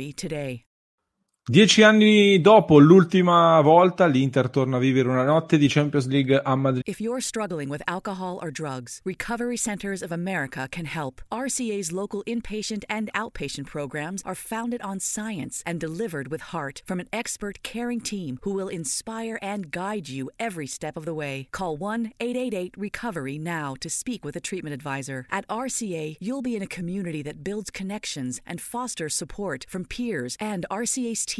1-888-RECOVERY today. Dieci anni dopo l'ultima volta, l'Inter torna a vivere una notte di Champions League a Madrid. If you're struggling with alcohol or drugs, Recovery Centers of America can help. RCA's local inpatient and outpatient programs are founded on science and delivered with heart from an expert caring team who will inspire and guide you every step of the way. Call 1 888 Recovery now to speak with a treatment advisor. At RCA, you'll be in a community that builds connections and fosters support from peers and RCA's team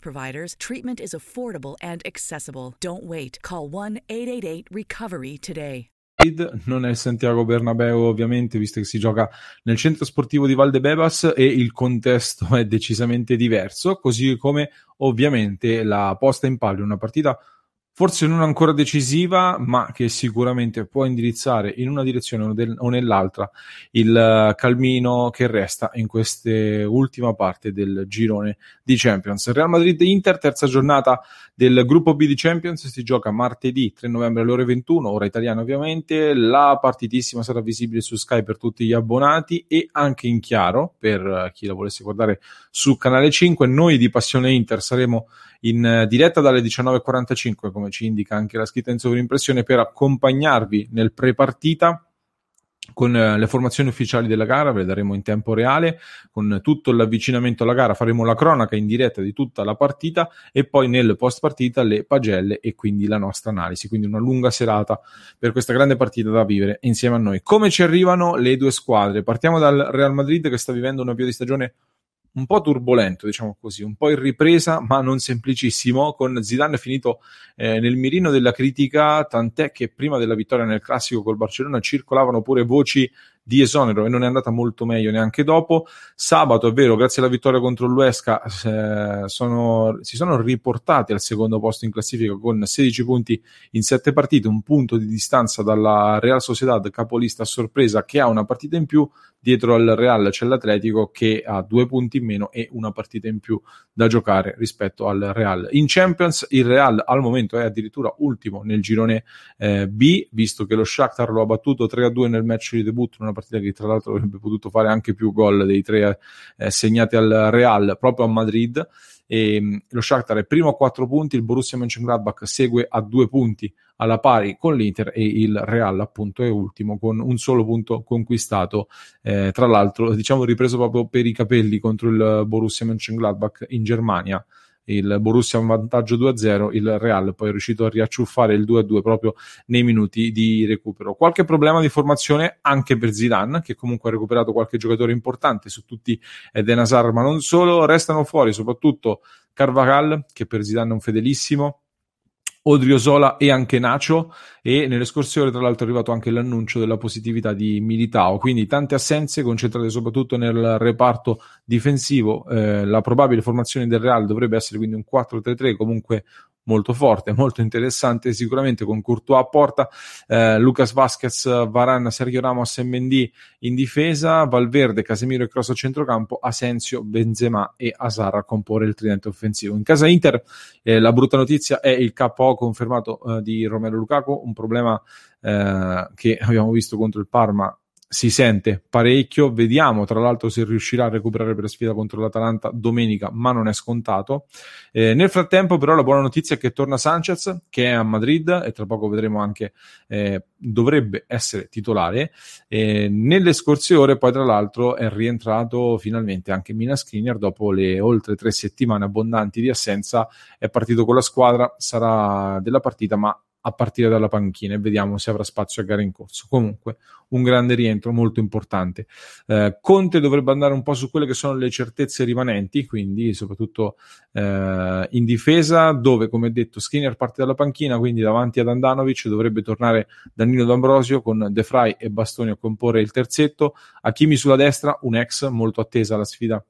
providers, treatment is affordable and accessible. Don't wait. Call 1-888-RECOVERY today. Non è Santiago Bernabeu, ovviamente, visto che si gioca nel centro sportivo di Valdebebas e il contesto è decisamente diverso, così come ovviamente la posta in palio una partita forse non ancora decisiva, ma che sicuramente può indirizzare in una direzione o nell'altra il eh, calmino che resta in questa ultima parte del girone di Champions. Real Madrid-Inter, terza giornata del gruppo B di Champions, si gioca martedì 3 novembre alle ore 21, ora italiana ovviamente. La partitissima sarà visibile su Sky per tutti gli abbonati e anche in chiaro per eh, chi la volesse guardare su canale 5. Noi di Passione Inter saremo in eh, diretta dalle 19.45, come ci indica anche la scritta in sovrimpressione, per accompagnarvi nel pre-partita con eh, le formazioni ufficiali della gara, ve le daremo in tempo reale, con tutto l'avvicinamento alla gara faremo la cronaca in diretta di tutta la partita e poi nel post partita le pagelle e quindi la nostra analisi, quindi una lunga serata per questa grande partita da vivere insieme a noi. Come ci arrivano le due squadre? Partiamo dal Real Madrid che sta vivendo una avvio di stagione un po' turbolento, diciamo così, un po' in ripresa, ma non semplicissimo, con Zidane finito eh, nel mirino della critica, tant'è che prima della vittoria nel classico col Barcellona circolavano pure voci di esonero e non è andata molto meglio neanche dopo. Sabato, è vero, grazie alla vittoria contro l'Uesca eh, sono, si sono riportati al secondo posto in classifica con 16 punti in 7 partite, un punto di distanza dalla Real Sociedad, capolista a sorpresa, che ha una partita in più. Dietro al Real c'è l'Atletico che ha due punti in meno e una partita in più da giocare rispetto al Real. In Champions il Real al momento è addirittura ultimo nel girone eh, B, visto che lo Shakhtar lo ha battuto 3-2 nel match di debutto, una partita che tra l'altro avrebbe potuto fare anche più gol dei tre eh, segnati al Real proprio a Madrid. E, mm, lo Shakhtar è primo a quattro punti, il Borussia Mönchengladbach segue a due punti alla pari con l'Inter e il Real appunto è ultimo con un solo punto conquistato. Eh, tra l'altro diciamo ripreso proprio per i capelli contro il Borussia Mönchengladbach in Germania il Borussia in vantaggio 2-0, il Real poi è riuscito a riacciuffare il 2-2 proprio nei minuti di recupero. Qualche problema di formazione anche per Zidane, che comunque ha recuperato qualche giocatore importante su tutti Eden Hazard, ma non solo, restano fuori soprattutto Carvajal, che per Zidane è un fedelissimo, Odriozola e anche Nacio e nelle scorse ore tra l'altro è arrivato anche l'annuncio della positività di Militao, quindi tante assenze concentrate soprattutto nel reparto difensivo, eh, la probabile formazione del Real dovrebbe essere quindi un 4-3-3, comunque molto forte, molto interessante sicuramente con Courtois a porta, eh, Lucas Vasquez, Varan, Sergio Ramos e Mendy in difesa, Valverde, Casemiro e Cross a centrocampo, Asensio, Benzema e Asara a comporre il tridente offensivo. In casa Inter eh, la brutta notizia è il KO confermato eh, di Romero Lukaku, un problema eh, che abbiamo visto contro il Parma si sente parecchio. Vediamo tra l'altro se riuscirà a recuperare per la sfida contro l'Atalanta domenica, ma non è scontato. Eh, nel frattempo, però, la buona notizia è che torna Sanchez, che è a Madrid e tra poco vedremo anche eh, dovrebbe essere titolare. Eh, nelle scorse ore, poi, tra l'altro, è rientrato finalmente anche Mina Skriniar dopo le oltre tre settimane abbondanti di assenza. È partito con la squadra, sarà della partita, ma a partire dalla panchina e vediamo se avrà spazio a gare in corso. Comunque, un grande rientro molto importante. Eh, Conte dovrebbe andare un po' su quelle che sono le certezze rimanenti, quindi soprattutto eh, in difesa, dove, come detto, Skinner parte dalla panchina, quindi davanti ad Andanovic dovrebbe tornare Danilo D'Ambrosio con De Frey e Bastoni a comporre il terzetto. Hakimi sulla destra, un ex molto attesa alla sfida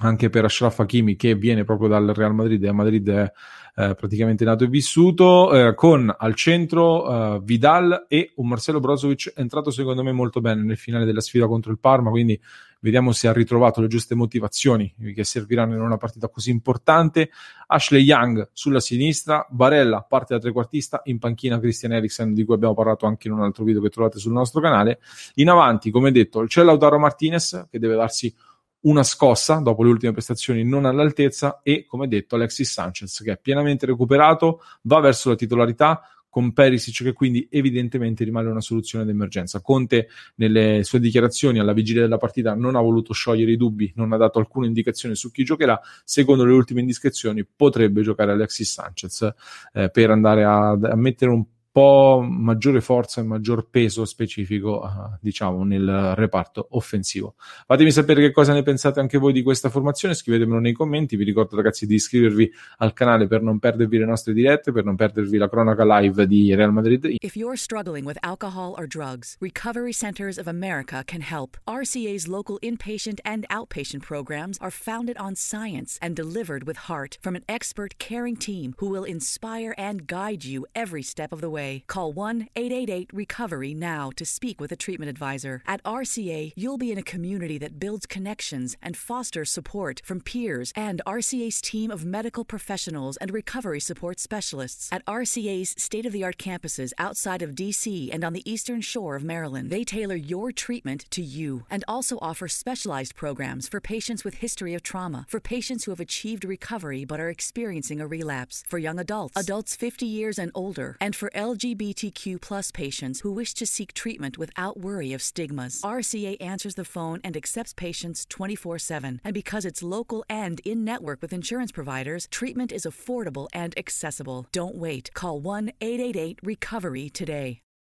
anche per Ashraf Hakimi che viene proprio dal Real Madrid e a Madrid è eh, praticamente nato e vissuto eh, con al centro eh, Vidal e un Marcelo Brozovic entrato secondo me molto bene nel finale della sfida contro il Parma quindi vediamo se ha ritrovato le giuste motivazioni che serviranno in una partita così importante. Ashley Young sulla sinistra Barella parte da trequartista in panchina Christian Eriksen di cui abbiamo parlato anche in un altro video che trovate sul nostro canale. In avanti come detto c'è Lautaro Martinez che deve darsi una scossa dopo le ultime prestazioni non all'altezza e come detto Alexis Sanchez che è pienamente recuperato, va verso la titolarità con Perisic che quindi evidentemente rimane una soluzione d'emergenza. Conte nelle sue dichiarazioni alla vigilia della partita non ha voluto sciogliere i dubbi, non ha dato alcuna indicazione su chi giocherà, secondo le ultime indiscrezioni potrebbe giocare Alexis Sanchez eh, per andare a, a mettere un po' maggiore forza e maggior peso specifico, uh, diciamo, nel reparto offensivo. Fatemi sapere che cosa ne pensate anche voi di questa formazione, scrivetemelo nei commenti. Vi ricordo, ragazzi, di iscrivervi al canale per non perdervi le nostre dirette, per non perdervi la cronaca live di Real Madrid. If you're struggling with alcohol or drugs, Recovery Centers of America can help. RCA's local inpatient and outpatient programs are founded on science and delivered with heart from an expert caring team who will inspire and guide you every step of the way way. Call 1 888 Recovery now to speak with a treatment advisor. At RCA, you'll be in a community that builds connections and fosters support from peers and RCA's team of medical professionals and recovery support specialists. At RCA's state of the art campuses outside of DC and on the eastern shore of Maryland, they tailor your treatment to you and also offer specialized programs for patients with history of trauma, for patients who have achieved recovery but are experiencing a relapse, for young adults, adults 50 years and older, and for LGBTQ plus patients who wish to seek treatment without worry of stigmas. RCA answers the phone and accepts patients 24 7. And because it's local and in network with insurance providers, treatment is affordable and accessible. Don't wait. Call 1 888 Recovery today.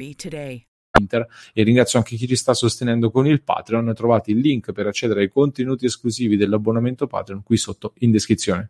today. Inter e ringrazio anche chi ci sta sostenendo con il Patreon. Trovate il link per accedere ai contenuti esclusivi dell'abbonamento Patreon qui sotto in descrizione.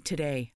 today.